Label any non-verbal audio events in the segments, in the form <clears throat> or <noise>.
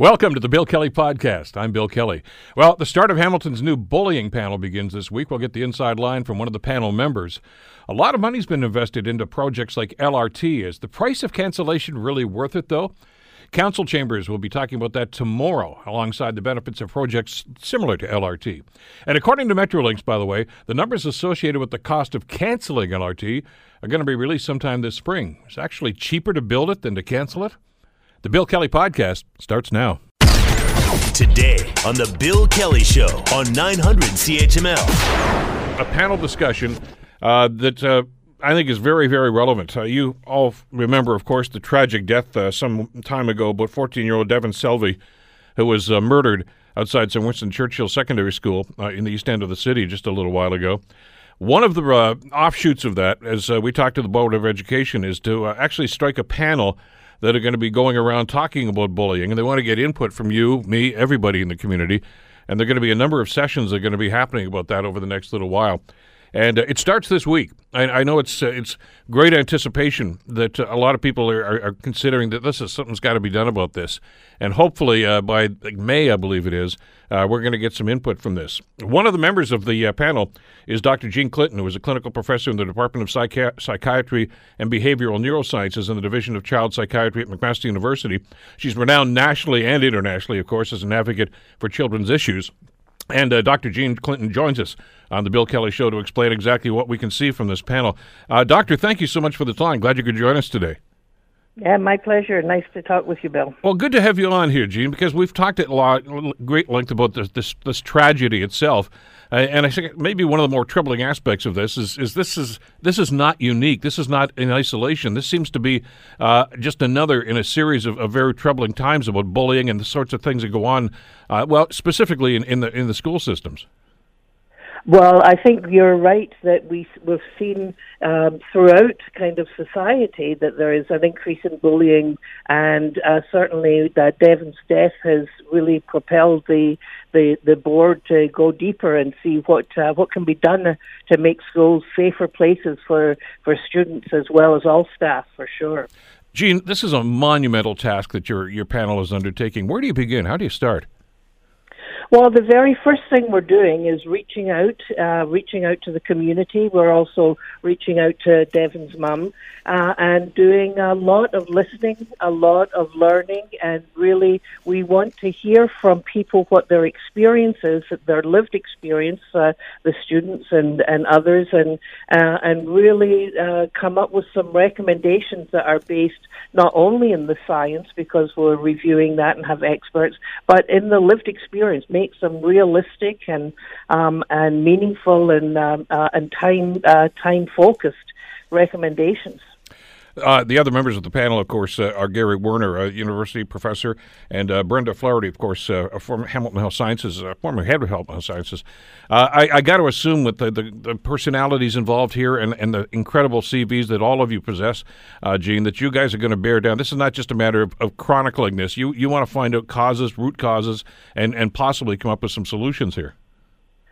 Welcome to the Bill Kelly Podcast. I'm Bill Kelly. Well, the start of Hamilton's new bullying panel begins this week. We'll get the inside line from one of the panel members. A lot of money's been invested into projects like LRT. Is the price of cancellation really worth it, though? Council chambers will be talking about that tomorrow alongside the benefits of projects similar to LRT. And according to Metrolinx, by the way, the numbers associated with the cost of canceling LRT are going to be released sometime this spring. It's actually cheaper to build it than to cancel it. The Bill Kelly Podcast starts now. Today on The Bill Kelly Show on 900 CHML. A panel discussion uh, that uh, I think is very, very relevant. Uh, you all remember, of course, the tragic death uh, some time ago about 14 year old Devan Selvey, who was uh, murdered outside Sir Winston Churchill Secondary School uh, in the east end of the city just a little while ago. One of the offshoots of that, as we talked to the Board of Education, is to actually strike a panel that are going to be going around talking about bullying, and they want to get input from you, me, everybody in the community. And there are going to be a number of sessions that are going to be happening about that over the next little while. And uh, it starts this week. I, I know it's uh, it's great anticipation that uh, a lot of people are, are, are, considering that this is something's got to be done about this, and hopefully uh, by May, I believe it is, uh, we're going to get some input from this. One of the members of the uh, panel is Dr. Jean Clinton, who is a clinical professor in the Department of Psychi- Psychiatry and Behavioral Neurosciences in the Division of Child Psychiatry at McMaster University. She's renowned nationally and internationally, of course, as an advocate for children's issues. And uh, Dr. Jean Clinton joins us on the Bill Kelly Show to explain exactly what we can see from this panel. Uh, doctor, thank you so much for the time. Glad you could join us today. Yeah, my pleasure. Nice to talk with you, Bill. Well, good to have you on here, Jean, because we've talked at lot, great length about this this, this tragedy itself, uh, and I think maybe one of the more troubling aspects of this is is this is this is not unique. This is not in isolation. This seems to be uh, just another in a series of, of, very troubling times about bullying and the sorts of things that go on. Uh, well, specifically in, in the in the school systems. Well, I think you're right that we, we've seen um, throughout kind of society that there is an increase in bullying, and uh, certainly that Devan's death has really propelled the, the, the board to go deeper and see what uh, what can be done to make schools safer places for, for students as well as all staff, for sure. Jean, this is a monumental task that your your panel is undertaking. Where do you begin? How do you start? Well, the very first thing we're doing is reaching out, uh, reaching out to the community. We're also reaching out to Devan's mum uh, and doing a lot of listening, a lot of learning, and really we want to hear from people what their experience is, their lived experience, uh, the students and, and others, and uh, and really uh, come up with some recommendations that are based not only in the science because we're reviewing that and have experts, but in the lived experience make some realistic and um, and meaningful and um, uh, and time uh, time focused recommendations. Uh, the other members of the panel, of course, uh, are Gary Warner, a university professor, and uh, Brenda Flaherty, of course, uh, a former Hamilton Health Sciences, uh, former head of Hamilton Health Sciences. Uh, I, I got to assume with the, the, the, personalities involved here and, and the incredible CVs that all of you possess, Jean, that you guys are going to bear down. This is not just a matter of, of chronicling this. You you want to find out causes, root causes, and, and possibly come up with some solutions here.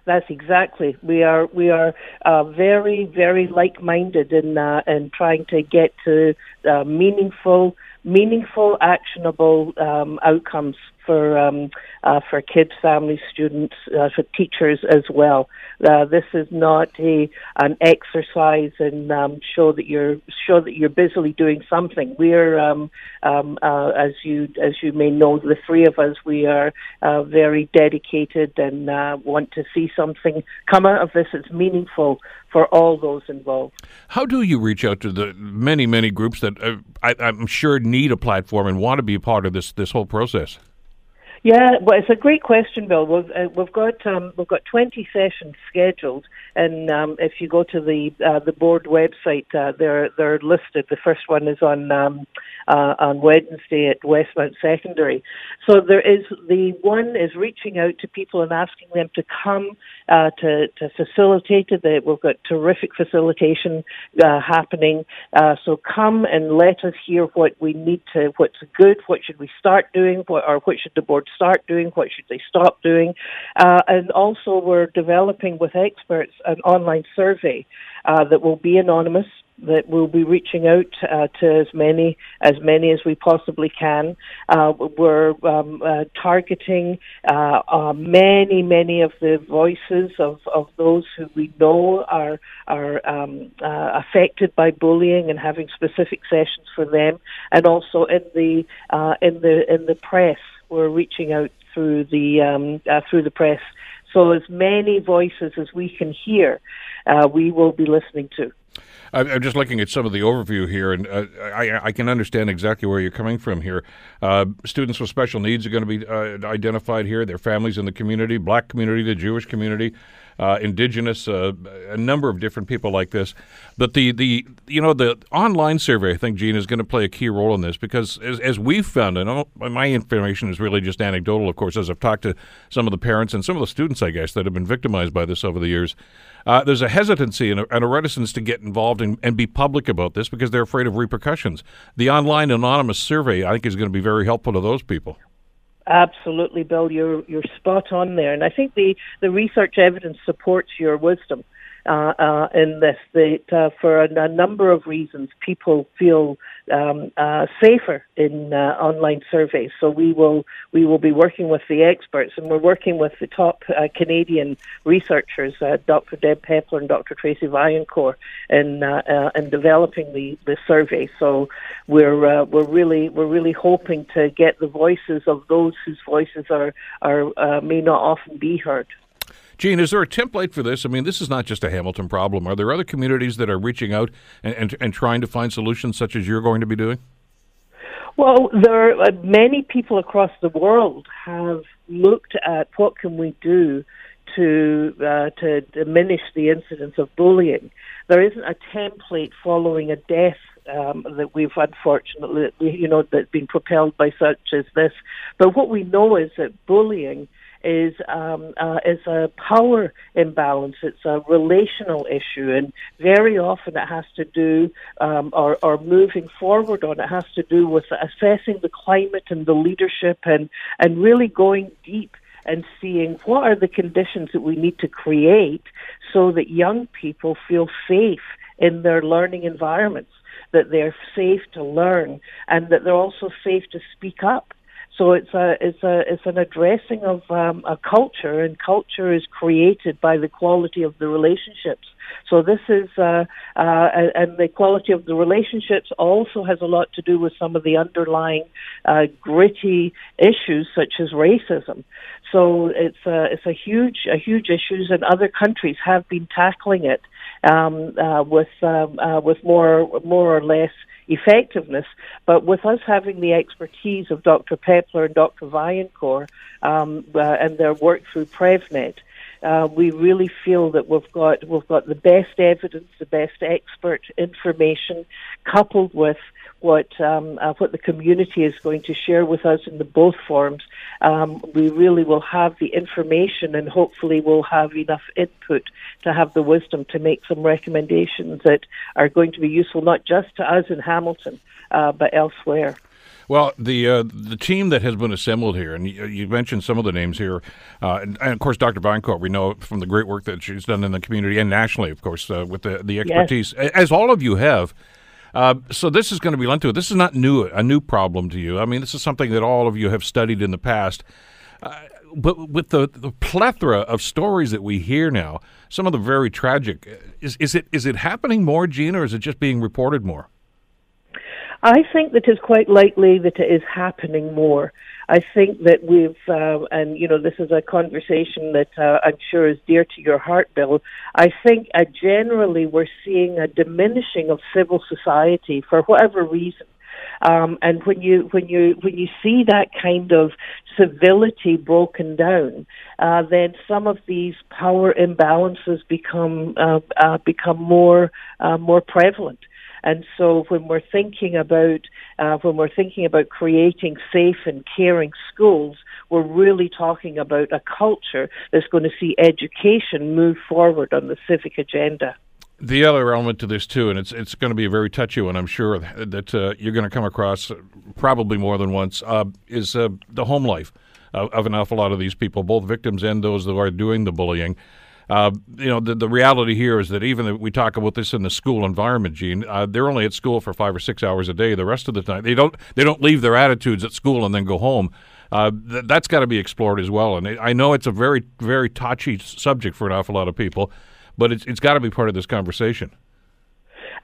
That's exactly. We are we are uh, very very like minded in uh, in trying to get to uh, meaningful meaningful actionable um, outcomes for um, uh, for kids, families, students, uh, for teachers as well. Uh, this is not a an exercise and um, show that you're show that you're busily doing something. We're um, um, uh, as you as you may know, the three of us we are uh, very dedicated and uh, want to see something come out of this that's meaningful for all those involved. How do you reach out to the many many groups that I, I'm sure need a platform and want to be a part of this this whole process? Yeah, well, it's a great question, Bill. We've uh, we've got um, we've got twenty sessions scheduled, and um, if you go to the uh, the board website, uh, they're they're listed. The first one is on um, uh, on Wednesday at Westmount Secondary. So there is the one is reaching out to people and asking them to come uh, to to facilitate it. We've got terrific facilitation uh, happening. So come and let us hear what we need to, what's good, what should we start doing, what, or what should the board start doing? What should they stop doing? Uh, and also, we're developing with experts an online survey uh, that will be anonymous that we'll be reaching out uh, to as many as many as we possibly can. Uh, we're um, uh, targeting uh, uh, many many of the voices of, of those who we know are are um, uh, affected by bullying and having specific sessions for them, and also in the in the in the press. We're reaching out through the um, through the press. So as many voices as we can hear, we will be listening to. I'm just looking at some of the overview here, and uh, I, I, can understand exactly where you're coming from here. Uh, students with special needs are going to be uh, identified here, their families in the community, black community, the Jewish community, uh, indigenous, uh, a number of different people like this. But the, the you know the online survey, I think Jean is going to play a key role in this because as, as we've found, and my information is really just anecdotal, of course, as I've talked to some of the parents and some of the students, I guess, that have been victimized by this over the years. Uh, there's a hesitancy and a, and a, reticence to get involved and, and be public about this because they're afraid of repercussions. The online anonymous survey, I think, is going to be very helpful to those people. Absolutely, Bill. You're you're spot on there, and I think the the research evidence supports your wisdom uh, uh, in this. That uh, for a, a, number of reasons, people feel um, uh, safer in uh, online surveys. So we will we will be working with the experts, and we're working with the top uh, Canadian researchers, Dr. Deb Pepler and Dr. Tracy Vaillancourt, in in developing the, the survey. So we're we're really we're really hoping to get the voices of those whose voices are are may not often be heard. Jean, is there a template for this? I mean, this is not just a Hamilton problem. Are there other communities that are reaching out and, and, and trying to find solutions such as you're going to be doing? Well, there are, uh, many people across the world have looked at what can we do to uh, to diminish the incidence of bullying. There isn't a template following a death um, that we've unfortunately, you know, that's been propelled by such as this. But what we know is that bullying is um, uh, is a power imbalance. It's a relational issue, and very often it has to do, um, or, or moving forward on it has to do with assessing the climate and the leadership, and and really going deep and seeing what are the conditions that we need to create so that young people feel safe in their learning environments, that they're safe to learn, and that they're also safe to speak up so it's a it's a it's an addressing of um, a culture, and culture is created by the quality of the relationships. So this is uh, uh, and the quality of the relationships also has a lot to do with some of the underlying uh, gritty issues such as racism. So it's a it's a huge a huge issues, and other countries have been tackling it um, uh, with um, uh, with more more or less effectiveness. But with us having the expertise of Dr. Pepler and Dr. Vaillancourt um, uh, and their work through PrevNet, uh, we really feel that we've got we've got the best evidence, the best expert information, coupled with what um, uh, what the community is going to share with us in the both forums. Um, we really will have the information, and hopefully, we'll have enough input to have the wisdom to make some recommendations that are going to be useful not just to us in Hamilton, uh, but elsewhere. Well, the uh, the team that has been assembled here, and you, you mentioned some of the names here, uh, and, and, of course, Dr. Vaillancourt, we know from the great work that she's done in the community and nationally, of course, uh, with the, the expertise, yes. as all of you have. Uh, so this is going to be lent to it. This is not new a new problem to you. I mean, this is something that all of you have studied in the past. Uh, but with the, the plethora of stories that we hear now, some of the very tragic. Is is it is it happening more, Jean, or is it just being reported more? I think that it's quite likely that it is happening more. I think that we've, uh, and you know, this is a conversation that uh, I'm sure is dear to your heart, Bill. I think uh, generally we're seeing a diminishing of civil society for whatever reason. Um, and when you when you when you see that kind of civility broken down, uh, then some of these power imbalances become uh, uh, become more uh, more prevalent. And so when we're thinking about uh, when we're thinking about creating safe and caring schools, we're really talking about a culture that's going to see education move forward on the civic agenda. The other element to this too, and it's it's going to be a very touchy one, I'm sure that uh, you're going to come across probably more than once, uh, is uh, the home life of an awful lot of these people, both victims and those that are doing the bullying. Uh, you know, the, the reality here is that even if we talk about this in the school environment, Jean, uh, they're only at school for five or six hours a day. The rest of the time, they don't they don't leave their attitudes at school and then go home. Uh, th- that's got to be explored as well. And it, I know it's a very very touchy subject for an awful lot of people, but it's it's got to be part of this conversation.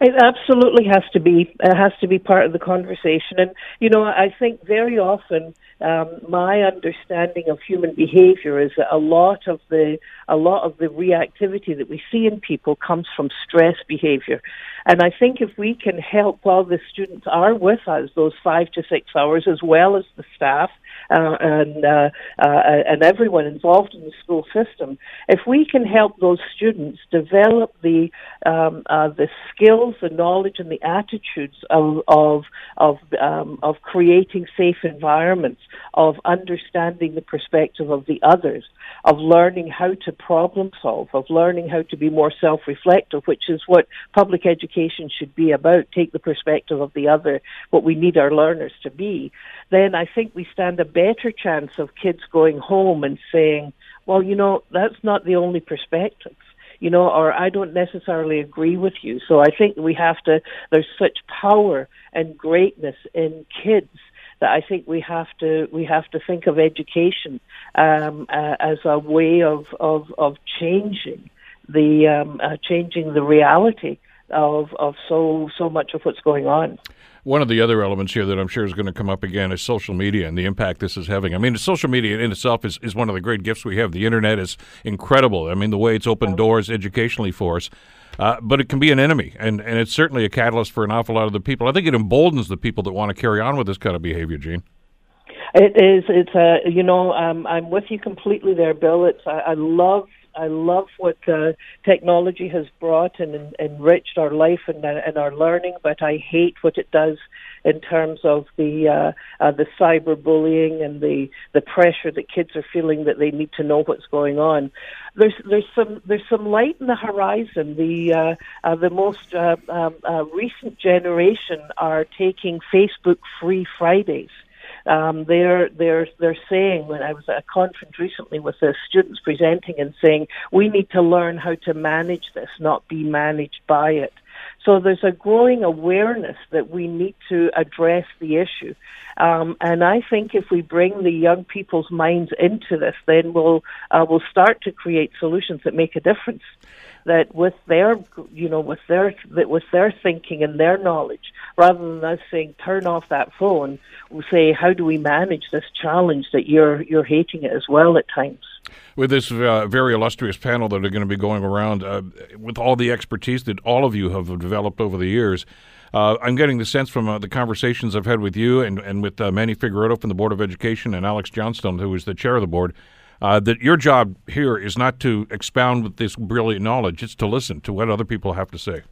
It absolutely has to be. It has to be part of the conversation. And you know, I think very often um, my understanding of human behavior is that a lot of the a lot of the reactivity that we see in people comes from stress behavior. And I think if we can help while the students are with us those five to six hours, as well as the staff uh, and uh, uh, and everyone involved in the school system, if we can help those students develop the um, uh, the skills, the knowledge, and the attitudes of of of, um, of creating safe environments, of understanding the perspective of the others, of learning how to problem solve, of learning how to be more self-reflective, which is what public education should be about. Take the perspective of the other, what we need our learners to be. Then I think we stand a better chance of kids going home and saying, well, you know, that's not the only perspective you know, or I don't necessarily agree with you. So I think we have to, there's such power and greatness in kids that I think we have to we have to think of education um, uh, as a way of of, of changing the um, uh, changing the reality of of so so much of what's going on. One of the other elements here that I'm sure is going to come up again is social media and the impact this is having. I mean, social media in itself is, is one of the great gifts we have. The internet is incredible. I mean, the way it's opened doors educationally for us. Uh, but it can be an enemy, and, and it's certainly a catalyst for an awful lot of the people. I think it emboldens the people that want to carry on with this kind of behavior, Jean. It is. It's a. You know, um, I'm with you completely there, Bill. It's. I, I love I love what uh, technology has brought and, and enriched our life and, uh, and our learning, but I hate what it does in terms of the uh, uh, the cyberbullying and the the pressure that kids are feeling that they need to know what's going on. There's there's some there's some light in the horizon. The uh, uh, the most um, recent generation are taking Facebook free Fridays um, they're they're they're saying when I was at a conference recently with the students presenting and saying we need to learn how to manage this, not be managed by it. So there's a growing awareness that we need to address the issue. Um, and I think if we bring the young people's minds into this, then we'll uh, we'll start to create solutions that make a difference that with their you know with their with their thinking and their knowledge rather than us saying turn off that phone we'll say how do we manage this challenge that you're you're hating it as well at times? With this uh, very illustrious panel that are going to be going around uh, with all the expertise that all of you have developed over the years uh, I'm getting the sense from uh, the conversations I've had with you and, and with uh, Manny Figueiredo from the Board of Education and Alex Johnstone, who is the chair of the board, uh, that your job here is not to expound with this brilliant knowledge; it's to listen to what other people have to say.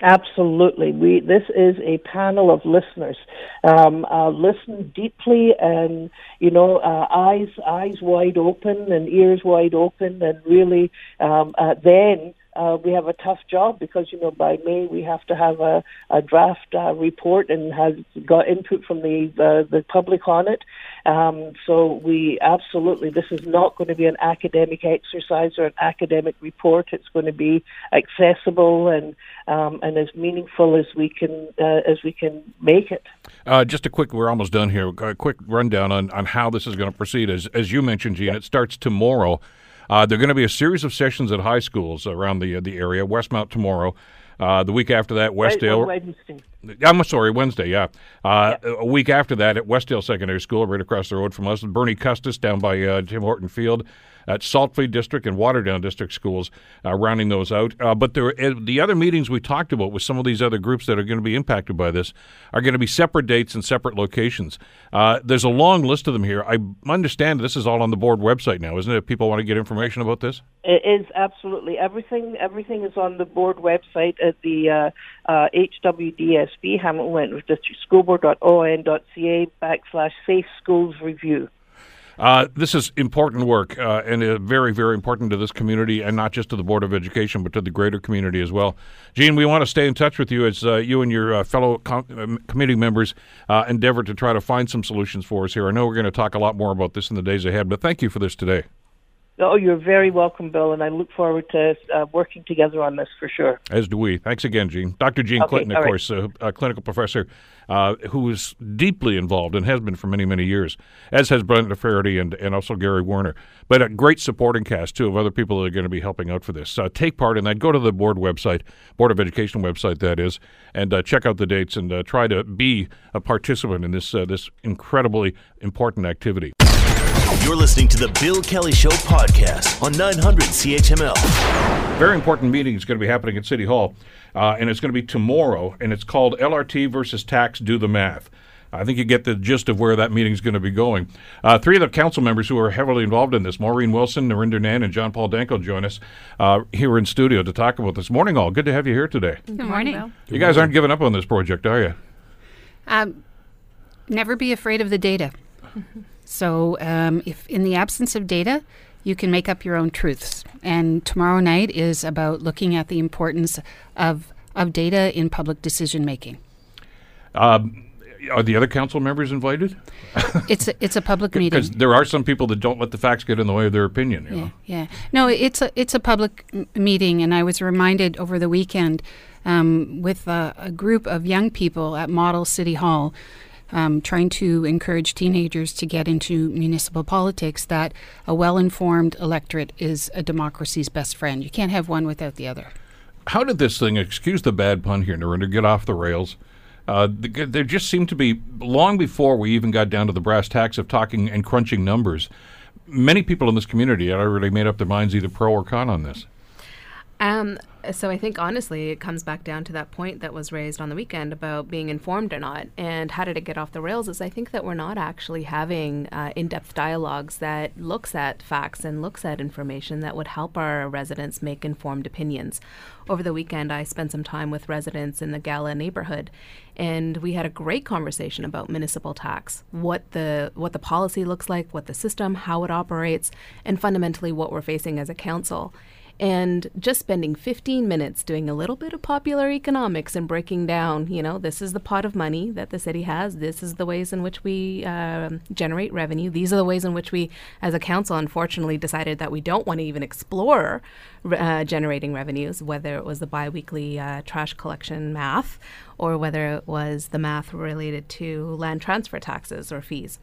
Absolutely, we this is a panel of listeners. Um, uh, listen deeply, and you know, uh, eyes eyes wide open and ears wide open, and really um, uh, then uh, we have a tough job because you know by May we have to have a, a draft uh, report and has got input from the uh, the public on it. Um, so we absolutely this is not going to be an academic exercise or an academic report. It's going to be accessible and um, and as meaningful as we can uh, as we can make it. Uh, just a quick, we're almost done here. A quick rundown on, on how this is going to proceed. As as you mentioned, Jean, it starts tomorrow. Uh, there are going to be a series of sessions at high schools around the uh, the area. Westmount tomorrow. Uh, the week after that, Westdale. Wednesday. I'm sorry, Wednesday. Yeah. Uh, yeah. A week after that, at Westdale Secondary School, right across the road from us, Bernie Custis down by uh, Tim Horton Field at Saltfleet District and Waterdown District schools, uh, rounding those out. Uh, but there, uh, the other meetings we talked about with some of these other groups that are going to be impacted by this are going to be separate dates and separate locations. Uh, there's a long list of them here. I understand this is all on the board website now, isn't it? If people want to get information about this. It is absolutely everything. Everything is on the board website at the uh, uh, HWDSB Hamilton Wentworth District School Board.on.ca backslash Safe Schools Review. Uh, this is important work uh, and uh, very, very important to this community and not just to the Board of Education, but to the greater community as well. Jean, we want to stay in touch with you as uh, you and your uh, fellow com- um, committee members endeavor to try to find some solutions for us here. I know we're going to talk a lot more about this in the days ahead, but thank you for this today. Oh, you're very welcome, Bill, and I look forward to uh, working together on this for sure. As do we. Thanks again, Jean. Dr. Jean Okay, Clinton, of right. course, uh, a clinical professor uh, who is deeply involved and has been for many, many years, as has Brenda Flaherty and, and also Gary Warner. But a great supporting cast, too, of other people that are going to be helping out for this. Uh, take part in that. Go to the board website, Board of Education website, that is, and uh, check out the dates and uh, try to be a participant in this, uh, this incredibly important activity. You're listening to the Bill Kelly Show podcast on 900 CHML. very important meeting is going to be happening at City Hall, uh, and it's going to be tomorrow, and it's called LRT versus Tax Do the Math. I think you get the gist of where that meeting is going to be going. Uh, three of the council members who are heavily involved in this, Maureen Wilson, Nrinder Nann, and John Paul Danko, join us uh, here in studio to talk about this. Morning, all. Good to have you here today. Good morning. You guys aren't giving up on this project, are you? Um, never be afraid of the data. <laughs> so, um, if in the absence of data, you can make up your own truths. And tomorrow night is about looking at the importance of of data in public decision making. Um, are the other council members invited? <laughs> It's a, it's a public meeting. Because there are some people that don't let the facts get in the way of their opinion. You Yeah, know? yeah. No, it's a it's a public m- meeting, and I was reminded over the weekend um, with a, a group of young people at Model City Hall, um, trying to encourage teenagers to get into municipal politics. That a well-informed electorate is a democracy's best friend. You can't have one without the other. how did this thing, excuse the bad pun here, Nrinder, get off the rails? Uh, there just seemed to be, long before we even got down to the brass tacks of talking and crunching numbers, many people in this community had already made up their minds either pro or con on this. Um, so I think honestly, it comes back down to that point that was raised on the weekend about being informed or not, and how did it get off the rails? Is I think that we're not actually having uh, in-depth dialogues that looks at facts and looks at information that would help our residents make informed opinions. Over the weekend, I spent some time with residents in the Gala neighborhood, and we had a great conversation about municipal tax, what the what the policy looks like, what the system, how it operates, and fundamentally what we're facing as a council and just spending 15 minutes doing a little bit of popular economics and breaking down, you know, this is the pot of money that the city has. This is the ways in which we um, generate revenue. These are the ways in which we, as a council, unfortunately decided that we don't want to even explore uh, generating revenues, whether it was the biweekly uh, trash collection math or whether it was the math related to land transfer taxes or fees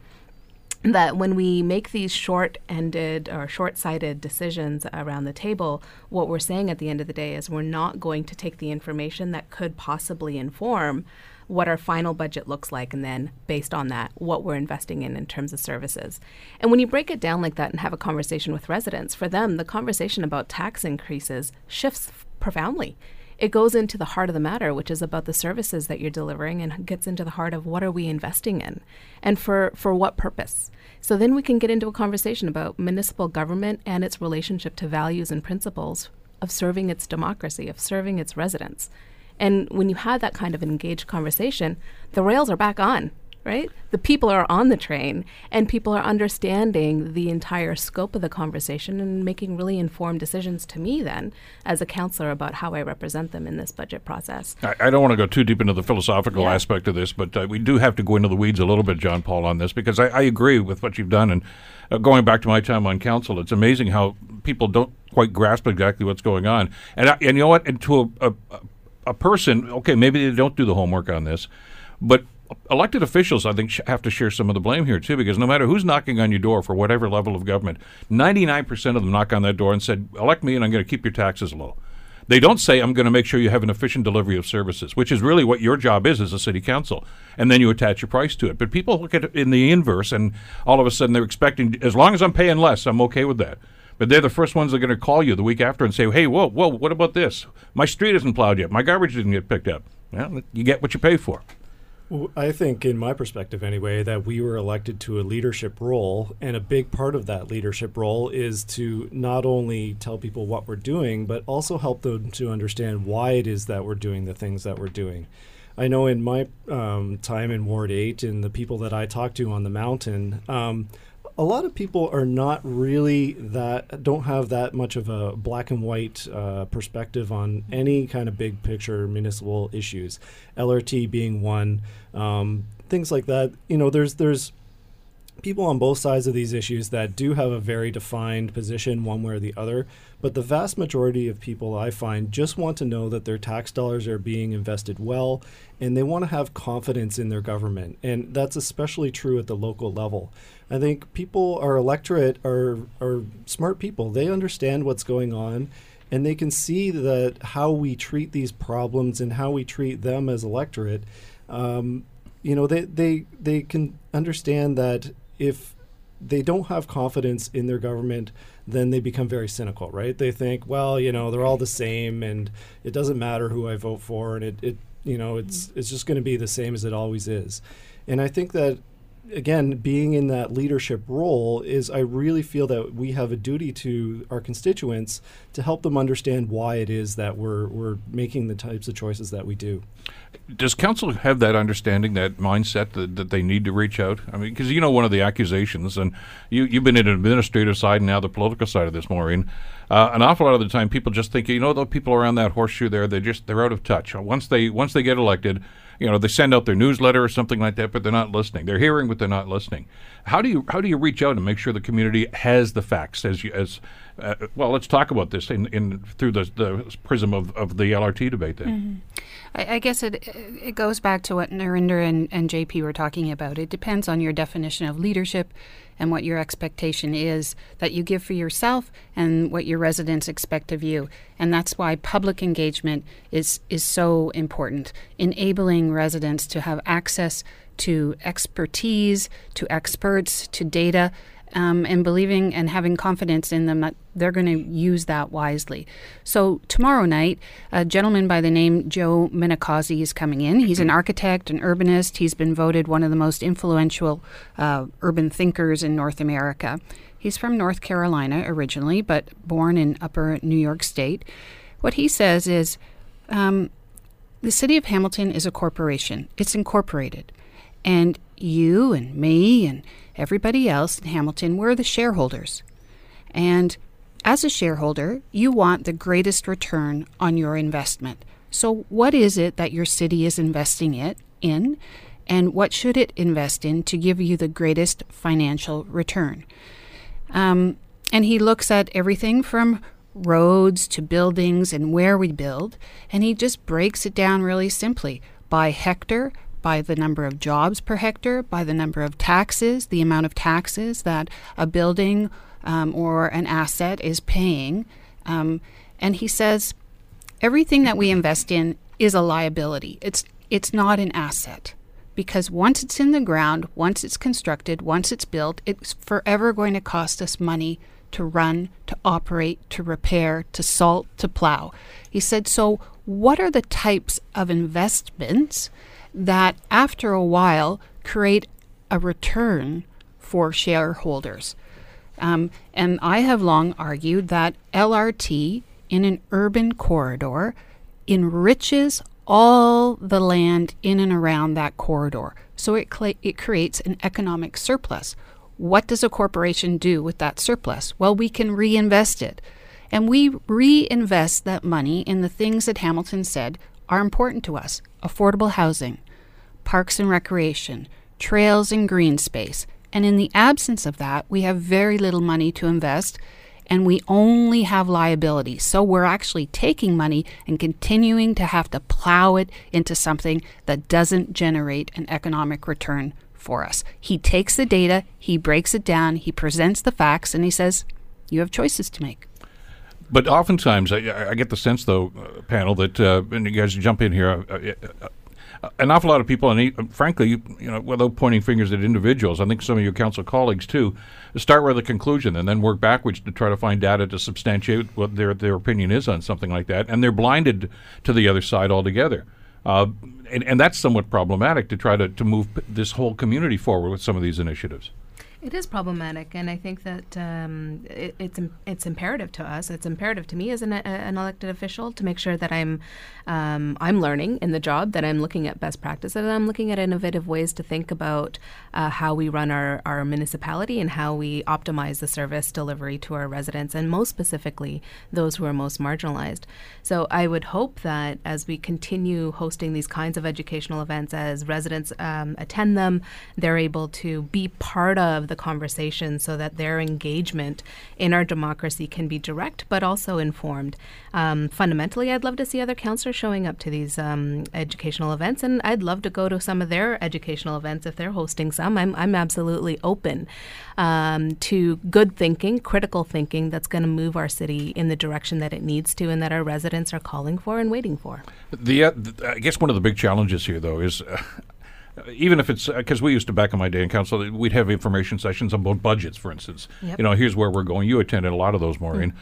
that when we make these short-ended or short-sighted decisions around the table, what we're saying at the end of the day is we're not going to take the information that could possibly inform what our final budget looks like and then based on that what we're investing in in terms of services. And when you break it down like that and have a conversation with residents, for them the conversation about tax increases shifts profoundly it goes into the heart of the matter, which is about the services that you're delivering and gets into the heart of what are we investing in and for, for what purpose. So then we can get into a conversation about municipal government and its relationship to values and principles of serving its democracy, of serving its residents. And when you have that kind of engaged conversation, the rails are back on, right? The people are on the train and people are understanding the entire scope of the conversation and making really informed decisions to me then as a councillor about how I represent them in this budget process. I, I don't want to go too deep into the philosophical Yeah. aspect of this, but uh, we do have to go into the weeds a little bit, John Paul, on this because I, I agree with what you've done. And uh, going back to my time on council, it's amazing how people don't quite grasp exactly what's going on. And I, and you know what? And to a, a, a person, okay, maybe they don't do the homework on this, but elected officials, I think, have to share some of the blame here too, because no matter who's knocking on your door for whatever level of government, ninety-nine percent of them knock on that door and said, "Elect me, and I'm going to keep your taxes low." They don't say, I'm going to make sure you have an efficient delivery of services, which is really what your job is as a city council. And then you attach your price to it. But people look at it in the inverse, and all of a sudden they're expecting, as long as I'm paying less, I'm okay with that. But they're the first ones that are going to call you the week after and say, hey, whoa, whoa, what about this? My street isn't plowed yet. My garbage didn't get picked up. Well, you get what you pay for. I think, in my perspective anyway, that we were elected to a leadership role, and a big part of that leadership role is to not only tell people what we're doing, but also help them to understand why it is that we're doing the things that we're doing. I know in my um, time in Ward 8 and the people that I talked to on the mountain, um, a lot of people are not really that don't have that much of a black and white uh, perspective on any kind of big picture municipal issues. Lrt being one um, things like that. You know there's there's people on both sides of these issues that do have a very defined position one way or the other. But the vast majority of people I find just want to know that their tax dollars are being invested well and they want to have confidence in their government. And that's especially true at the local level. I think people, our electorate, are, are smart people. They understand what's going on and they can see that how we treat these problems and how we treat them as electorate. Um, you know, they, they, they can understand that if they don't have confidence in their government, then they become very cynical, right? They think, well, you know, they're all the same, and it doesn't matter who I vote for, and it, it you know, it's it's just going to be the same as it always is. And I think that again, being in that leadership role is I really feel that we have a duty to our constituents to help them understand why it is that we're we're making the types of choices that we do. Does council have that understanding, that mindset that, that they need to reach out? I mean, because you know one of the accusations, and you you've been in an administrative side and now the political side of this, Maureen. Uh, an awful lot of the time, people just think, you know, the people around that horseshoe there, they just they're out of touch. Once they once they get elected, you know they send out their newsletter or something like that, but they're not listening. They're hearing, but they're not listening. How do you how do you reach out and make sure the community has the facts as you, as uh, well? Let's talk about this in, in through the, the prism of, of the LRT debate. Then, mm-hmm. I, I, guess it it goes back to what Nrinder and, and JP were talking about. It depends on your definition of leadership and what your expectation is that you give for yourself and what your residents expect of you. And that's why public engagement is, is so important, enabling residents to have access to expertise, to experts, to data um, and believing and having confidence in them that they're going to use that wisely. So tomorrow night, a gentleman by the name Joe Minicozzi is coming in. He's an architect, an urbanist. He's been voted one of the most influential uh, urban thinkers in North America. He's from North Carolina originally, but born in Upper New York State. What he says is. Um, the city of Hamilton is a corporation. It's incorporated. And you and me and Everybody else in Hamilton were the shareholders. And as a shareholder, you want the greatest return on your investment. So, what is it that your city is investing it in? And what should it invest in to give you the greatest financial return? Um, and he looks at everything from roads to buildings and where we build, and he just breaks it down really simply by hectare, by the number of jobs per hectare, by the number of taxes, the amount of taxes that a building um, or an asset is paying. Um, and he says everything that we invest in is a liability. It's it's not an asset because once it's in the ground, once it's constructed, once it's built, it's forever going to cost us money to run, to operate, to repair, to salt, to plow. He said, so what are the types of investments that after a while create a return for shareholders. Um, and I have long argued that LRT in an urban corridor enriches all the land in and around that corridor. So it, cl- it creates an economic surplus. What does a corporation do with that surplus? Well, we can reinvest it. And we reinvest that money in the things that Hamilton said are important to us affordable housing, parks and recreation, trails and green space. And in the absence of that, we have very little money to invest and we only have liability. So we're actually taking money and continuing to have to plow it into something that doesn't generate an economic return for us. He takes the data, he breaks it down, he presents the facts, and he says, You have choices to make. But oftentimes, I, I get the sense, though, uh, panel, that, uh, and you guys jump in here, uh, uh an awful lot of people, and frankly, you, you know, without pointing fingers at individuals, I think some of your council colleagues too, start with a conclusion and then work backwards to try to find data to substantiate what their their opinion is on something like that, and they're blinded to the other side altogether. Uh, and, and that's somewhat problematic to try to, to move this whole community forward with some of these initiatives. It is problematic, and I think that um, it, it's it's imperative to us. It's imperative to me as an, a, an elected official to make sure that I'm um, I'm learning in the job, that I'm looking at best practices, that I'm looking at innovative ways to think about uh, how we run our, our municipality and how we optimize the service delivery to our residents, and most specifically those who are most marginalized. So I would hope that as we continue hosting these kinds of educational events, as residents um, attend them, they're able to be part of the conversation so that their engagement in our democracy can be direct but also informed. Um, fundamentally, I'd love to see other councillors showing up to these um, educational events, and I'd love to go to some of their educational events if they're hosting some. I'm, I'm absolutely open um, to good thinking, critical thinking that's going to move our city in the direction that it needs to and that our residents are calling for and waiting for. The, uh, I guess one of the big challenges here, though, is. Uh, even if it's because we used to back in my day in council, we'd have information sessions about budgets, for instance. Yep. You know, here's where we're going. You attended a lot of those, Maureen. Mm.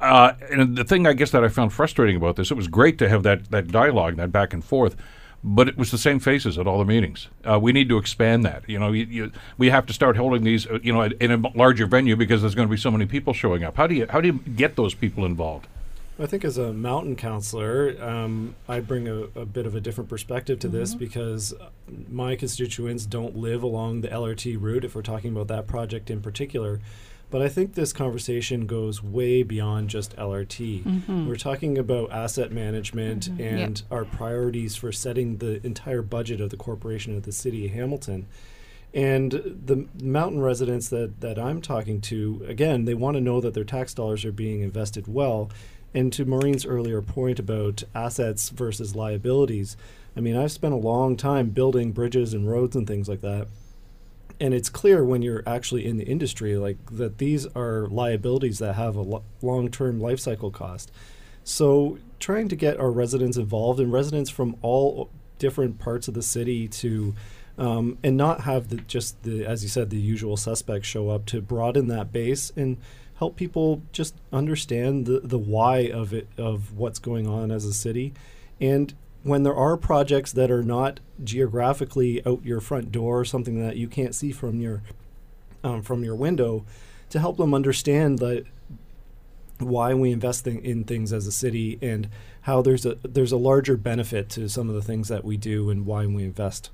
Uh, and the thing I guess that I found frustrating about this, it was great to have that that dialogue, that back and forth, but it was the same faces at all the meetings. Uh, we need to expand that. You know, you, you, we have to start holding these, uh, you know, in a larger venue because there's going to be so many people showing up. How do you how do you get those people involved? I think as a mountain councillor, um, I bring a, a, bit of a different perspective to mm-hmm. this because my constituents don't live along the LRT route. If we're talking about that project in particular, but I think this conversation goes way beyond just LRT. Mm-hmm. We're talking about asset management mm-hmm. and yep. our priorities for setting the entire budget of the corporation of the city of Hamilton. And the mountain residents that, that I'm talking to, again, they want to know that their tax dollars are being invested well. And to Maureen's earlier point about assets versus liabilities, I mean, I've spent a long time building bridges and roads and things like that. And it's clear when you're actually in the industry like that these are liabilities that have a lo- long-term life cycle cost. So trying to get our residents involved and residents from all different parts of the city to um, and not have the just the as you said the usual suspects show up to broaden that base. And help people just understand the, the why of it of what's going on as a city. And when there are projects that are not geographically out your front door, something that you can't see from your um, from your window, to help them understand that why we invest in, in things as a city and how there's a there's a larger benefit to some of the things that we do and why we invest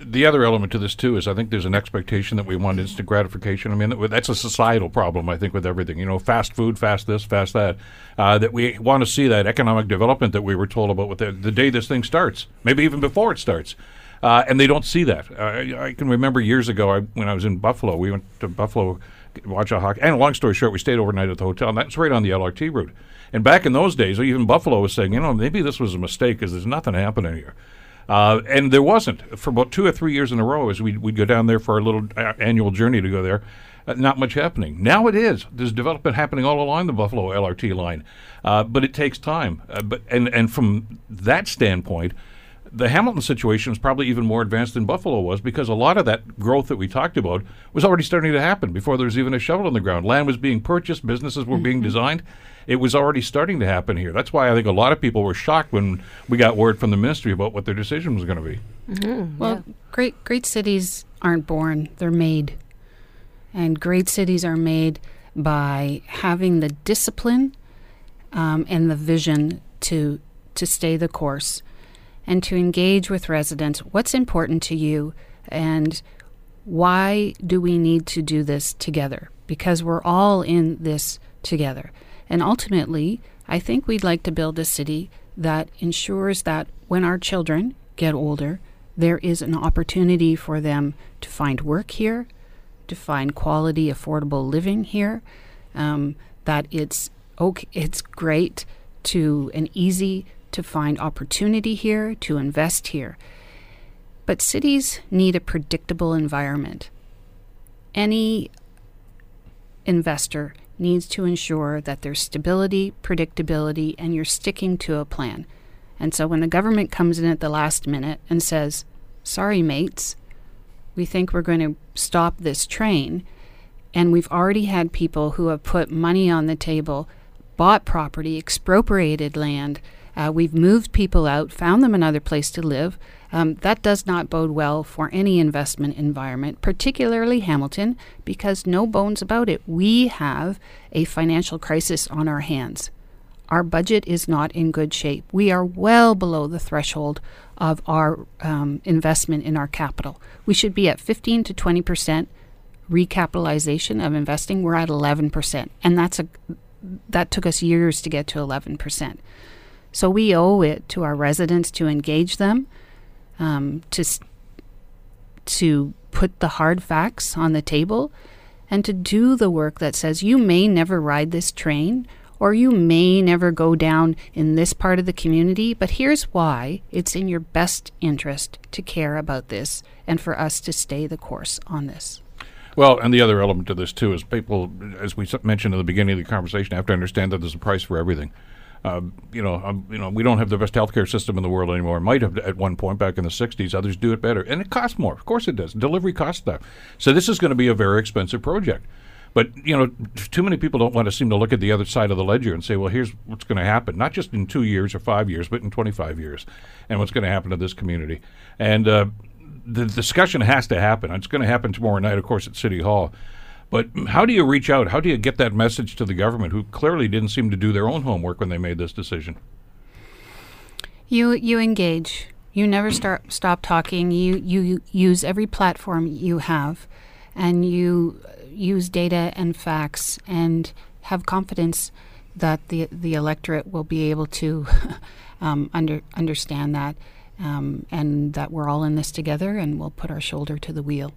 the other element to this too is I think there's an expectation that we want instant gratification. I mean, that's a societal problem. I think with everything, you know, fast food, fast this, fast that. Uh, that we want to see that economic development that we were told about with the, the day this thing starts, maybe even before it starts. Uh, and they don't see that. Uh, I can remember years ago I, when I was in Buffalo. We went to Buffalo, watch a hockey. And long story short, we stayed overnight at the hotel, and that's right on the LRT route. And back in those days, even Buffalo was saying, you know, maybe this was a mistake because there's nothing happening here. Uh, and there wasn't for about two or three years in a row as we'd, we'd go down there for our little uh, annual journey to go there. Uh, not much happening. Now it is. There's development happening all along the Buffalo LRT line, uh, but it takes time. Uh, but and and from that standpoint, the Hamilton situation is probably even more advanced than Buffalo was because a lot of that growth that we talked about was already starting to happen before there was even a shovel in the ground. Land was being purchased, businesses were mm-hmm. being designed. It was already starting to happen here. That's why I think a lot of people were shocked when we got word from the ministry about what their decision was going to be. Mm-hmm. Well, yeah. great great cities aren't born; they're made, and great cities are made by having the discipline um, and the vision to to stay the course and to engage with residents. What's important to you, and why do we need to do this together? Because we're all in this together. And ultimately, I think we'd like to build a city that ensures that when our children get older, there is an opportunity for them to find work here, to find quality, affordable living here, um, that it's okay, it's great to and easy to find opportunity here, to invest here. But cities need a predictable environment. Any investor needs to ensure that there's stability, predictability, and you're sticking to a plan. And so when the government comes in at the last minute and says, sorry, mates, we think we're going to stop this train, and we've already had people who have put money on the table, bought property, expropriated land, uh, we've moved people out, found them another place to live, Um, that does not bode well for any investment environment, particularly Hamilton, because no bones about it. We have a financial crisis on our hands. Our budget is not in good shape. We are well below the threshold of our um, investment in our capital. We should be at 15 to 20 percent recapitalization of investing. We're at 11 percent, and that's a that took us years to get to 11 percent. So we owe it to our residents to engage them, um, to to put the hard facts on the table, and to do the work that says you may never ride this train or you may never go down in this part of the community, but here's why it's in your best interest to care about this and for us to stay the course on this. Well, and the other element to this too is people, as we mentioned in the beginning of the conversation, have to understand that there's a price for everything. Uh, you know, um, you know, we don't have the best healthcare system in the world anymore. Might have at one point back in the '60s. Others do it better, and it costs more. Of course, it does. Delivery costs that. So this is going to be a very expensive project. But you know, too many people don't want to seem to look at the other side of the ledger and say, "Well, here's what's going to happen, not just in two years or five years, but in 25 years, and what's going to happen to this community." And uh, the discussion has to happen. It's going to happen tomorrow night, of course, at City Hall. But how do you reach out? How do you get that message to the government, who clearly didn't seem to do their own homework when they made this decision? You you engage. You never start stop talking. You you use every platform you have, and you use data and facts and have confidence that the the electorate will be able to <laughs> um, under understand that um, and that we're all in this together and we'll put our shoulder to the wheel.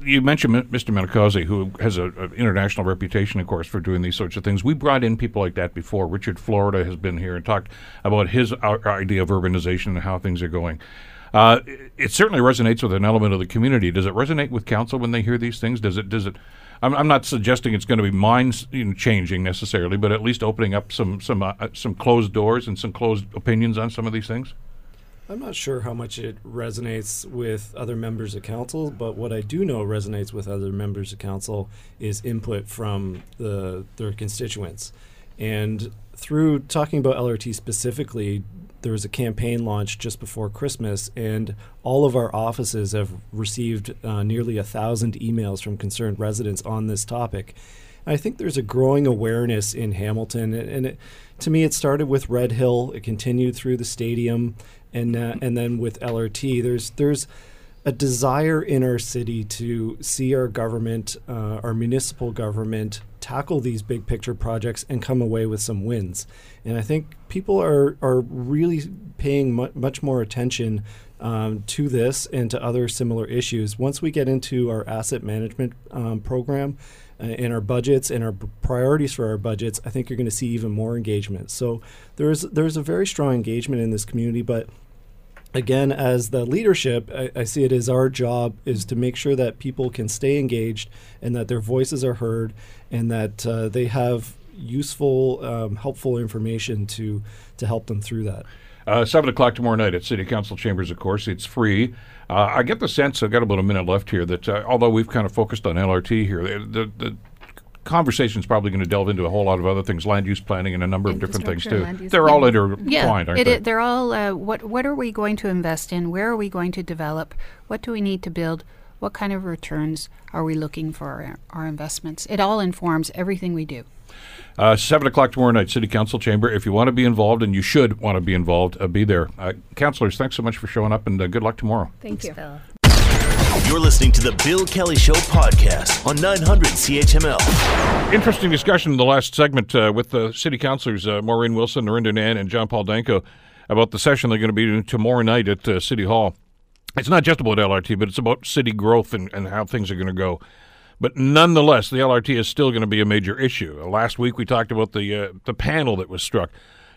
You mentioned Mr. Minicozzi, who has an international reputation, of course, for doing these sorts of things. We brought in people like that before. Richard Florida has been here and talked about his idea of urbanization and how things are going. Uh, it certainly resonates with an element of the community. Does it resonate with council when they hear these things? Does it? Does it? I'm, I'm not suggesting it's going to be mind changing necessarily, but at least opening up some some uh, some closed doors and some closed opinions on some of these things. I'm not sure how much it resonates with other members of council, but what I do know resonates with other members of council is input from the their constituents. And through talking about LRT specifically, there was a campaign launch just before Christmas, and all of our offices have received uh, nearly a thousand emails from concerned residents on this topic. I think there's a growing awareness in Hamilton, and, and it, to me, it started with Red Hill, it continued through the stadium, and uh, and then with LRT. There's there's a desire in our city to see our government, uh, our municipal government, tackle these big picture projects and come away with some wins. And I think people are are really paying mu- much more attention um, to this and to other similar issues. Once we get into our asset management um, program uh, and our budgets and our priorities for our budgets, I think you're going to see even more engagement. So there's there's a very strong engagement in this community, but again as the leadership I, I, see it as our job is to make sure that people can stay engaged and that their voices are heard and that uh, they have useful um, helpful information to to help them through that uh, seven o'clock tomorrow night at city council chambers of course it's free uh, i get the sense i've got about a minute left here that uh, although we've kind of focused on lrt here the, the, the conversation is probably going to delve into a whole lot of other things, land use planning and a number of different things too. They're all intertwined, yeah, aren't it, they? It, they're all. Uh, what What are we going to invest in? Where are we going to develop? What do we need to build? What kind of returns are we looking for our, our investments? It all informs everything we do. Uh, 7 o'clock tomorrow night, City Council Chamber. If you want to be involved, and you should want to be involved, uh, be there. Uh, councilors, thanks so much for showing up, and uh, good luck tomorrow. Thank you. You're listening to the Bill Kelly Show podcast on 900 CHML. Interesting discussion in the last segment uh, with the city councilors, uh, Maureen Wilson, Nrinder Nann, and John Paul Danko, about the session they're going to be doing tomorrow night at uh, City Hall. It's not just about LRT, but it's about city growth and, and how things are going to go. But nonetheless, the LRT is still going to be a major issue. Last week we talked about the uh, the panel that was struck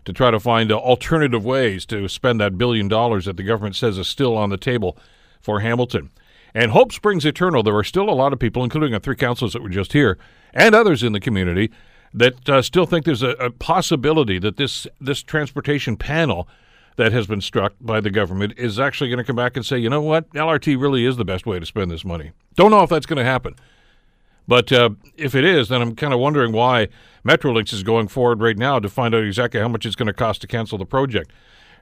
to try to find uh, alternative ways to spend that billion dollars that the government says is still on the table for Hamilton. And hope springs eternal. There are still a lot of people, including the three councils that were just here, and others in the community, that uh, still think there's a, a, possibility that this this transportation panel that has been struck by the government is actually going to come back and say, you know what, LRT really is the best way to spend this money. Don't know if that's going to happen. But uh, if it is, then I'm kind of wondering why Metrolinx is going forward right now to find out exactly how much it's going to cost to cancel the project.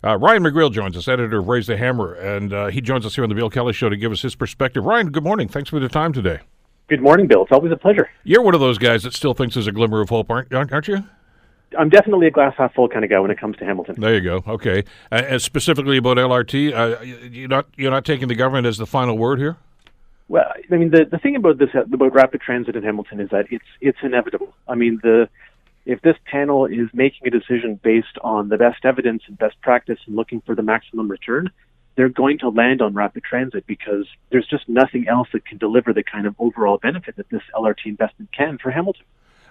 Uh, Ryan McGreal joins us, editor of Raise the Hammer, and uh, he joins us here on the Bill Kelly Show to give us his perspective. Ryan, good morning. Thanks for the time today. Good morning, Bill. It's always a pleasure. You're one of those guys that still thinks there's a glimmer of hope, aren't, aren't you? I'm definitely a glass half full kind of guy when it comes to Hamilton. There you go. Okay. Uh, specifically about LRT, uh, you're not you're not taking the government as the final word here. Well, I mean, the the thing about this about rapid transit in Hamilton is that it's it's inevitable. I mean, the if this panel is making a decision based on the best evidence and best practice and looking for the maximum return, they're going to land on rapid transit because there's just nothing else that can deliver the kind of overall benefit that this LRT investment can for Hamilton.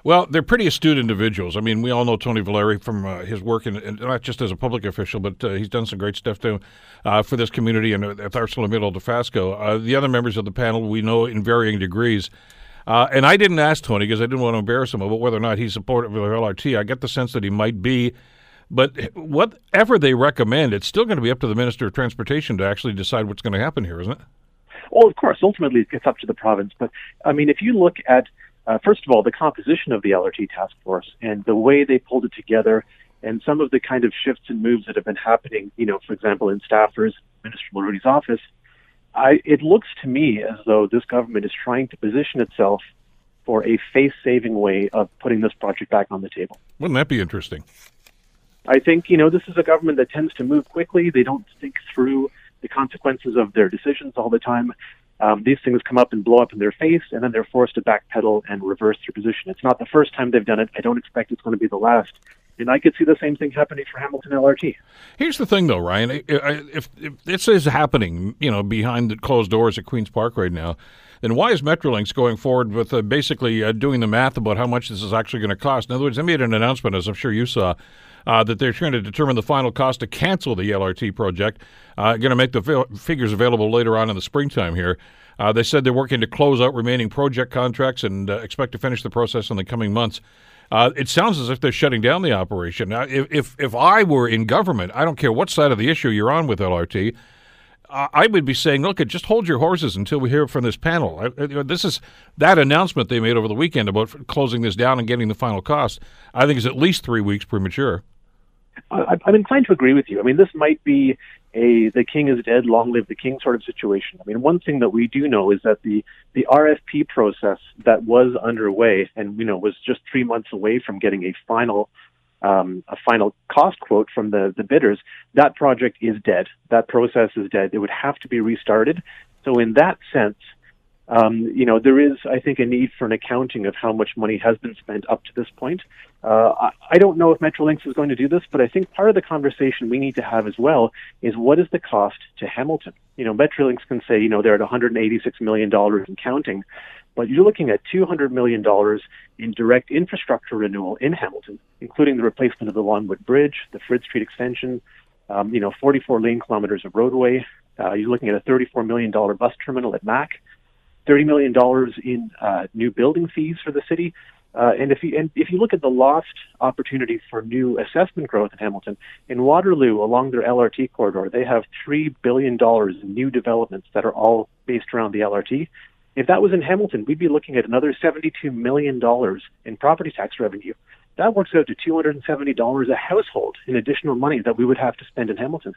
Well, they're pretty astute individuals. I mean, we all know Tony Valeri from uh, his work, in, in, not just as a public official, but uh, he's done some great stuff too uh, for this community and at ArcelorMittal Dofasco. Uh, the other members of the panel we know in varying degrees. Uh, and I didn't ask Tony because I didn't want to embarrass him about whether or not he's supportive of LRT. I get the sense that he might be. But whatever they recommend, it's still going to be up to the Minister of Transportation to actually decide what's going to happen here, isn't it? Well, of course, ultimately it's up to the province. But I mean, if you look at uh, first of all the composition of the LRT task force and the way they pulled it together, and some of the kind of shifts and moves that have been happening, you know, for example, in staffers, Minister Mulroney's office, I, it looks to me as though this government is trying to position itself for a face-saving way of putting this project back on the table. Wouldn't that be interesting? I think you know this is a government that tends to move quickly. They don't think through the consequences of their decisions all the time. Um, these things come up and blow up in their face, and then they're forced to backpedal and reverse their position. It's not the first time they've done it. I don't expect it's going to be the last. And I could see the same thing happening for Hamilton LRT. Here's the thing, though, Ryan. If, if this is happening, you know, behind the closed doors at Queens Park right now, then why is Metrolinx going forward with uh, basically uh, doing the math about how much this is actually going to cost? In other words, they made an announcement, as I'm sure you saw, uh, that they're trying to determine the final cost to cancel the LRT project. Uh, going to make the fi- figures available later on in the springtime here. Uh, they said they're working to close out remaining project contracts and uh, expect to finish the process in the coming months. Uh, it sounds as if they're shutting down the operation. Now, if, if, if I were in government, I don't care what side of the issue you're on with LRT, I would be saying, look, just hold your horses until we hear from this panel. This is that announcement they made over the weekend about closing this down and getting the final cost. I think is at least three weeks premature. I'm inclined to agree with you. I mean, this might be a the king is dead, long live the king sort of situation. I mean, one thing that we do know is that the the RFP process that was underway and you know was just three months away from getting a final um, a final cost quote from the the bidders. That project is dead. That process is dead. It would have to be restarted. So in that sense, um, you know, there is, I think, a need for an accounting of how much money has been spent up to this point. Uh, I, I don't know if Metrolinx is going to do this, but I think part of the conversation we need to have as well is what is the cost to Hamilton? You know, Metrolinx can say, you know, they're at $186 million in counting, but you're looking at $200 million in direct infrastructure renewal in Hamilton, including the replacement of the Longwood Bridge, the Frid Street extension, um, you know, 44 lane kilometers of roadway. Uh, you're looking at a $34 million bus terminal at Mac. $30 million in uh, new building fees for the city. Uh, and if you and if you look at the lost opportunity for new assessment growth in Hamilton, in Waterloo along their LRT corridor, they have three billion dollars in new developments that are all based around the LRT. If that was in Hamilton, we'd be looking at another seventy-two million dollars in property tax revenue that works out to $270 a household in additional money that we would have to spend in Hamilton.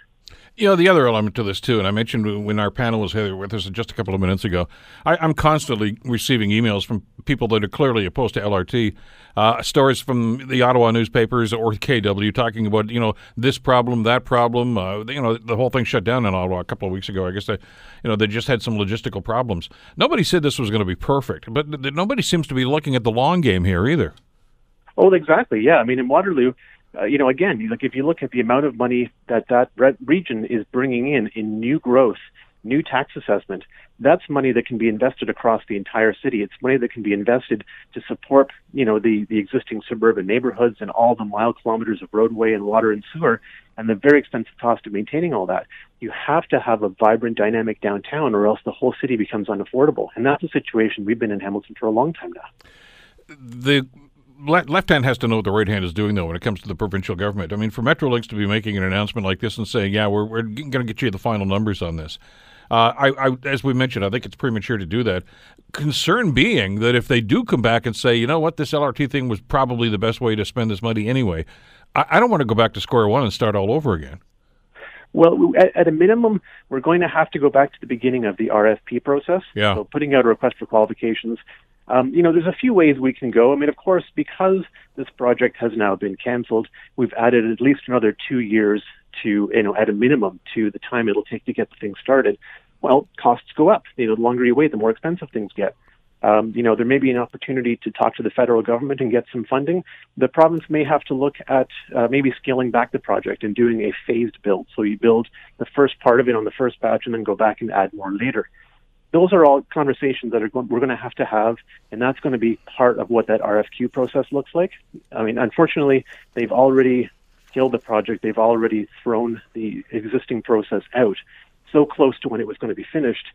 You know, the other element to this, too, and I mentioned when our panel was here with us just a couple of minutes ago, I, am constantly receiving emails from people that are clearly opposed to LRT, uh, stories from the Ottawa newspapers or KW talking about, you know, this problem, that problem. Uh, you know, the whole thing shut down in Ottawa a couple of weeks ago. I guess they, you know, they just had some logistical problems. Nobody said this was going to be perfect, but nobody seems to be looking at the long game here either. Oh, exactly. Yeah. I mean, in Waterloo, uh, you know, again, like if you look at the amount of money that that re- region is bringing in in new growth, new tax assessment, that's money that can be invested across the entire city. It's money that can be invested to support, you know, the the existing suburban neighborhoods and all the mile kilometers of roadway and water and sewer, and the very expensive cost of maintaining all that. You have to have a vibrant, dynamic downtown, or else the whole city becomes unaffordable. And that's a situation we've been in Hamilton for a long time now. The left hand has to know what the right hand is doing, though, when it comes to the provincial government. I mean, for Metrolinx to be making an announcement like this and saying, "Yeah, we're we're going to get you the final numbers on this," uh, I, I, as we mentioned, I think it's premature to do that. Concern being that if they do come back and say, "You know what, this LRT thing was probably the best way to spend this money anyway," I, I don't want to go back to square one and start all over again. Well, at, at, a minimum, we're going to have to go back to the beginning of the RFP process. Yeah. So putting out a request for qualifications. Um, you know, there's a few ways we can go. I mean, of course, because this project has now been canceled, we've added at least another two years to, you know, at a minimum to the time it'll take to get the thing started. Well, costs go up. You know, the longer you wait, the more expensive things get. Um, you know, there may be an opportunity to talk to the federal government and get some funding. The province may have to look at uh, maybe scaling back the project and doing a phased build. So you build the first part of it on the first batch and then go back and add more later. Those are all conversations that are going, we're going to have to have, and that's going to be part of what that RFQ process looks like. I mean, unfortunately, they've already killed the project. They've already thrown the existing process out so close to when it was going to be finished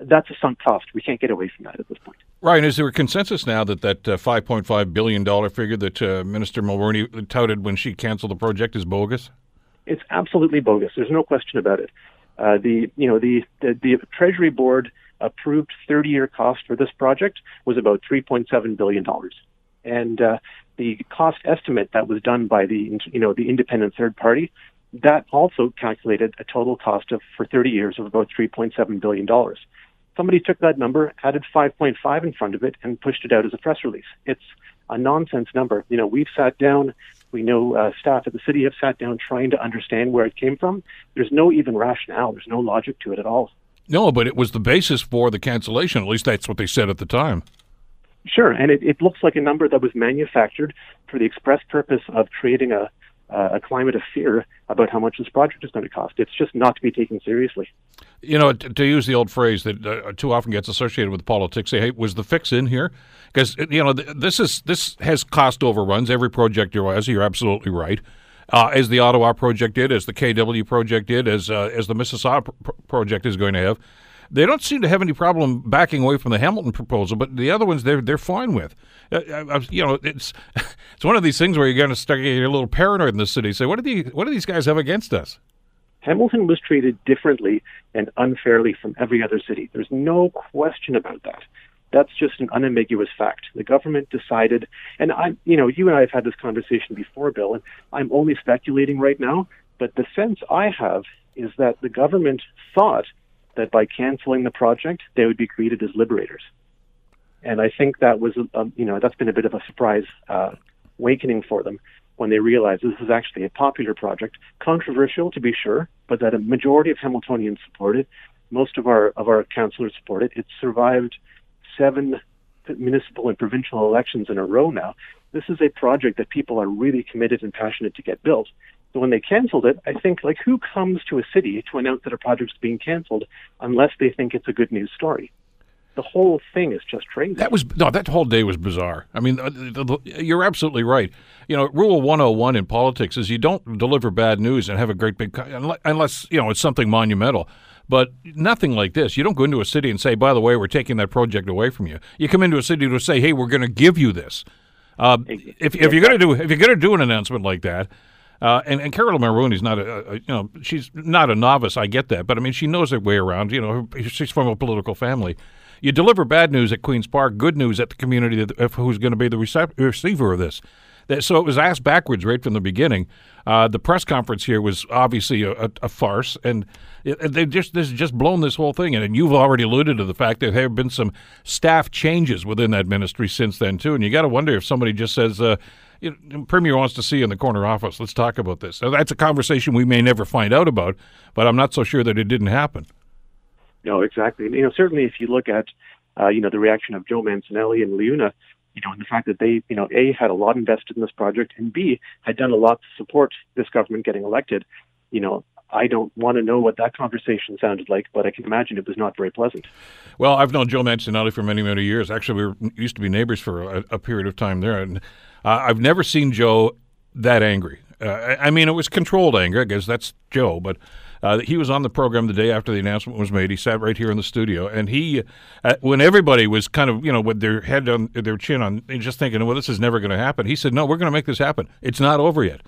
that's a sunk cost. We can't get away from that at this point. Ryan, is there a consensus now that that uh, $5.5 billion figure that uh, Minister Mulroney touted when she canceled the project is bogus? It's absolutely bogus. There's no question about it. Uh, the you know the, the, the Treasury Board approved 30-year cost for this project was about 3.7 billion dollars, and uh, the cost estimate that was done by the you know the independent third party that also calculated a total cost of for 30 years of about 3.7 billion dollars somebody took that number, added 5.5 in front of it, and pushed it out as a press release. It's a nonsense number. You know, we've sat down. We know uh, staff at the city have sat down trying to understand where it came from. There's no even rationale. There's no logic to it at all. No, but it was the basis for the cancellation. At least that's what they said at the time. Sure, and it, it looks like a number that was manufactured for the express purpose of creating a uh, a climate of fear about how much this project is going to cost. It's just not to be taken seriously. You know, to, to use the old phrase that uh, too often gets associated with politics, say, "Hey, was the fix in here?" Because you know, this is this has cost overruns. Every project you has. You're absolutely right. Uh, as the Ottawa project did, as the KW project did, as uh, as the Mississauga project is going to have. They don't seem to have any problem backing away from the Hamilton proposal, but the other ones they're they're fine with. Uh, uh you know, it's <laughs> it's one of these things where you're going to start getting a little paranoid in the city. Say, what do the what do these guys have against us? Hamilton was treated differently and unfairly from every other city. There's no question about that. That's just an unambiguous fact. The government decided, and I, you know, you and I have had this conversation before, Bill, and I'm only speculating right now, but the sense I have is that the government thought that by canceling the project, they would be greeted as liberators. And I think that was, um, you know, that's been a bit of a surprise uh, awakening for them when they realized this is actually a popular project, controversial to be sure, but that a majority of Hamiltonians support it. Most of our of our councillors support it. It's survived seven municipal and provincial elections in a row now. This is a project that people are really committed and passionate to get built. So when they canceled it, I think like who comes to a city to announce that a project's being canceled unless they think it's a good news story? The whole thing is just crazy. That was no, that whole day was bizarre. I mean, uh, you're absolutely right. You know, rule 101 in politics is you don't deliver bad news and have a great big unless, you know, it's something monumental. But nothing like this. You don't go into a city and say, "By the way, we're taking that project away from you." You come into a city to say, "Hey, we're going to give you this." Uh, if, if you're going to do if you're going to do an announcement like that, uh, and, and Carol Mulroney's not a, a, you know she's not a novice. I get that, but I mean she knows her way around. You know she's from a political family. You deliver bad news at Queens Park, good news at the community that, who's going to be the recep- receiver of this. So it was asked backwards right from the beginning. Uh, the press conference here was obviously a, a, a farce, and they just this just blown this whole thing. And, and you've already alluded to the fact that there have been some staff changes within that ministry since then too. And you got to wonder if somebody just says, uh, you know, Premier wants to see you in the corner office. Let's talk about this. Now, that's a conversation we may never find out about, but I'm not so sure that it didn't happen. No, exactly. You know, certainly if you look at, uh, you know, the reaction of Joe Mancinelli and LiUNA, you know, and the fact that they, you know, A, had a lot invested in this project, and B, had done a lot to support this government getting elected, you know, I don't want to know what that conversation sounded like, but I can imagine it was not very pleasant. Well, I've known Joe Mancinelli for many, many years. Actually, we were, used to be neighbors for a, a period of time there, and uh, I've never seen Joe that angry. Uh, I mean, it was controlled anger, I guess that's Joe, but uh, he was on the program the day after the announcement was made. He sat right here in the studio, and he, uh, when everybody was kind of, you know, with their head on their chin on, just thinking, well, this is never going to happen. He said, no, we're going to make this happen. It's not over yet.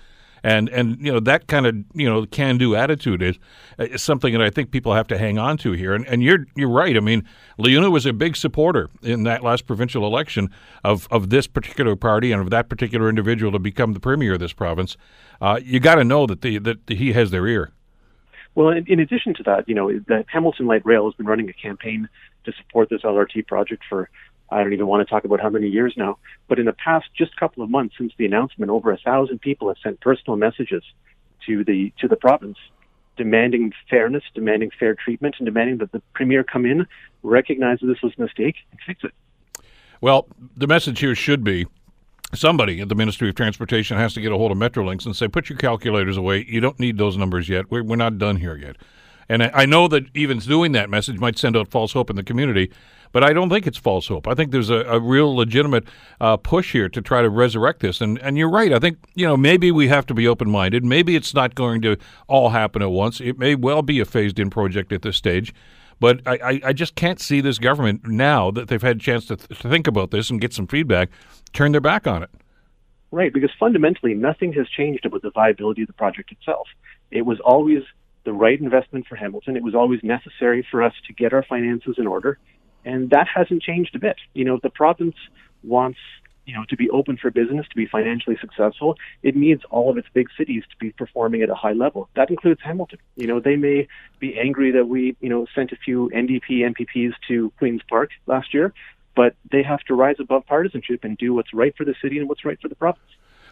And and you know that kind of you know can do attitude is, is something that I think people have to hang on to here. And and you're you're right. I mean, LiUNA was a big supporter in that last provincial election of of this particular party and of that particular individual to become the premier of this province. Uh, you got to know that the that he has their ear. Well, in, in addition to that, you know, the Hamilton Light Rail has been running a campaign to support this LRT project for I don't even want to talk about how many years now. But in the past, just couple of months since the announcement, over a thousand people have sent personal messages to the to the province, demanding fairness, demanding fair treatment, and demanding that the premier come in, recognize that this was a mistake, and fix it. Well, the message here should be somebody at the Ministry of Transportation has to get a hold of Metrolinx and say, put your calculators away. You don't need those numbers yet. We're, we're not done here yet. And I, I know that even doing that message might send out false hope in the community, but I don't think it's false hope. I think there's a, a real legitimate uh, push here to try to resurrect this. And, and you're right. I think, you know, maybe we have to be open minded. Maybe it's not going to all happen at once. It may well be a phased in project at this stage. But I, I just can't see this government now that they've had a chance to, th- to think about this and get some feedback turn their back on it. Right, because fundamentally nothing has changed about the viability of the project itself. It was always the right investment for Hamilton. It was always necessary for us to get our finances in order, and that hasn't changed a bit. You know, the province wants you know to be open for business, to be financially successful, it needs all of its big cities to be performing at a high level. That includes Hamilton. You know, they may be angry that we you know sent a few NDP MPPs to Queens Park last year, but they have to rise above partisanship and do what's right for the city and what's right for the province.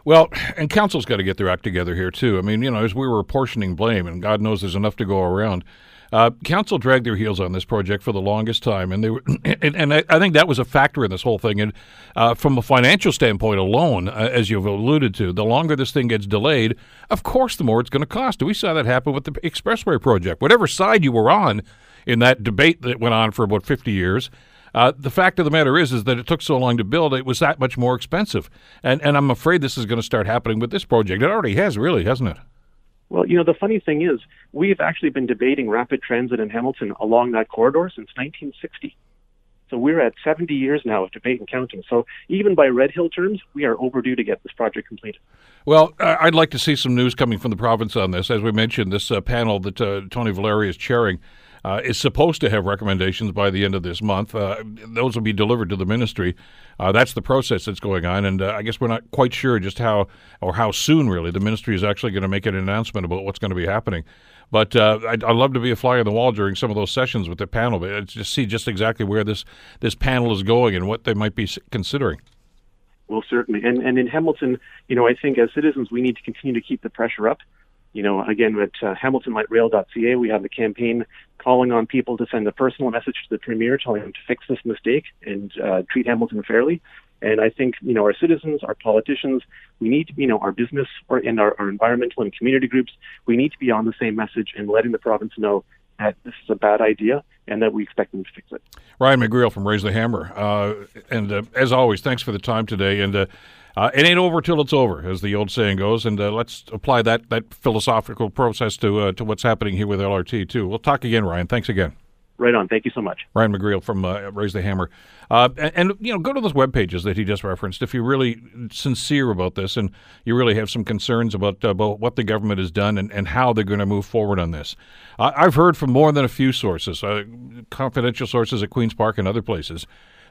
Well, and council's got to get their act together here too. I mean, you know, as we were apportioning blame, and God knows there's enough to go around. Uh, council dragged their heels on this project for the longest time, and they were, <clears throat> and, and I, I, think that was a factor in this whole thing. And uh, from a financial standpoint alone, uh, as you've alluded to, the longer this thing gets delayed, of course, the more it's going to cost. We saw that happen with the expressway project. Whatever side you were on in that debate that went on for about 50 years, uh, the fact of the matter is, is that it took so long to build; it was that much more expensive, and and I'm afraid this is going to start happening with this project. It already has, really, hasn't it? Well, you know, the funny thing is, we've actually been debating rapid transit in Hamilton along that corridor since 1960. So we're at 70 years now of debate and counting. So even by Red Hill terms, we are overdue to get this project completed. Well, I'd like to see some news coming from the province on this. As we mentioned, this uh, panel that uh, Tony Valeri is chairing uh, is supposed to have recommendations by the end of this month. Uh, those will be delivered to the ministry. Uh, that's the process that's going on, and uh, I guess we're not quite sure just how or how soon, really, the ministry is actually going to make an announcement about what's going to be happening. But uh, I'd, I'd, love to be a fly on the wall during some of those sessions with the panel, but just see just exactly where this this panel is going and what they might be considering. Well, certainly, and and in Hamilton, you know, I think as citizens we need to continue to keep the pressure up you know, again, at uh, hamiltonlightrail.ca, we have a campaign calling on people to send a personal message to the premier telling them to fix this mistake and uh, treat Hamilton fairly. And I think, you know, our citizens, our politicians, we need to, be you know, our business or and our, our environmental and community groups, we need to be on the same message and letting the province know that this is a bad idea and that we expect them to fix it. Ryan McGreal from Raise the Hammer. Uh, and uh, as always, thanks for the time today. And uh, it ain't over till it's over, as the old saying goes, and uh, let's apply that that philosophical process to uh, to what's happening here with LRT too. We'll talk again, Ryan. Thanks again. Right on. Thank you so much. Ryan McGreal from uh, Raise the Hammer. Uh, and, and, you know, go to those web pages that he just referenced if you're really sincere about this and you really have some concerns about, uh, about what the government has done and, and how they're going to move forward on this. I've heard from more than a few sources, confidential sources at Queen's Park and other places,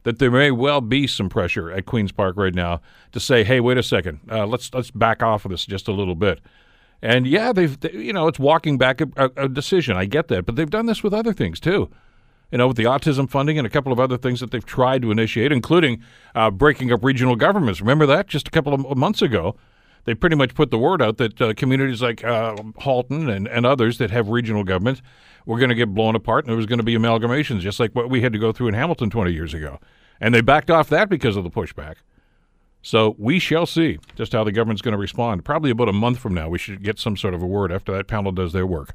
that there may well be some pressure at Queens Park right now to say, "Hey, wait a second, uh, let's let's back off of this just a little bit." And yeah, they've they, you know it's walking back a, a, a, decision. I get that, but they've done this with other things too. You know, with the autism funding and a couple of other things that they've tried to initiate, including uh, breaking up regional governments. Remember that just a couple of months ago. They pretty much put the word out that uh, communities like uh, Halton and, and others that have regional governments were going to get blown apart and there was going to be amalgamations, just like what we had to go through in Hamilton 20 years ago. And they backed off that because of the pushback. So we shall see just how the government's going to respond. Probably about a month from now, we should get some sort of a word after that panel does their work.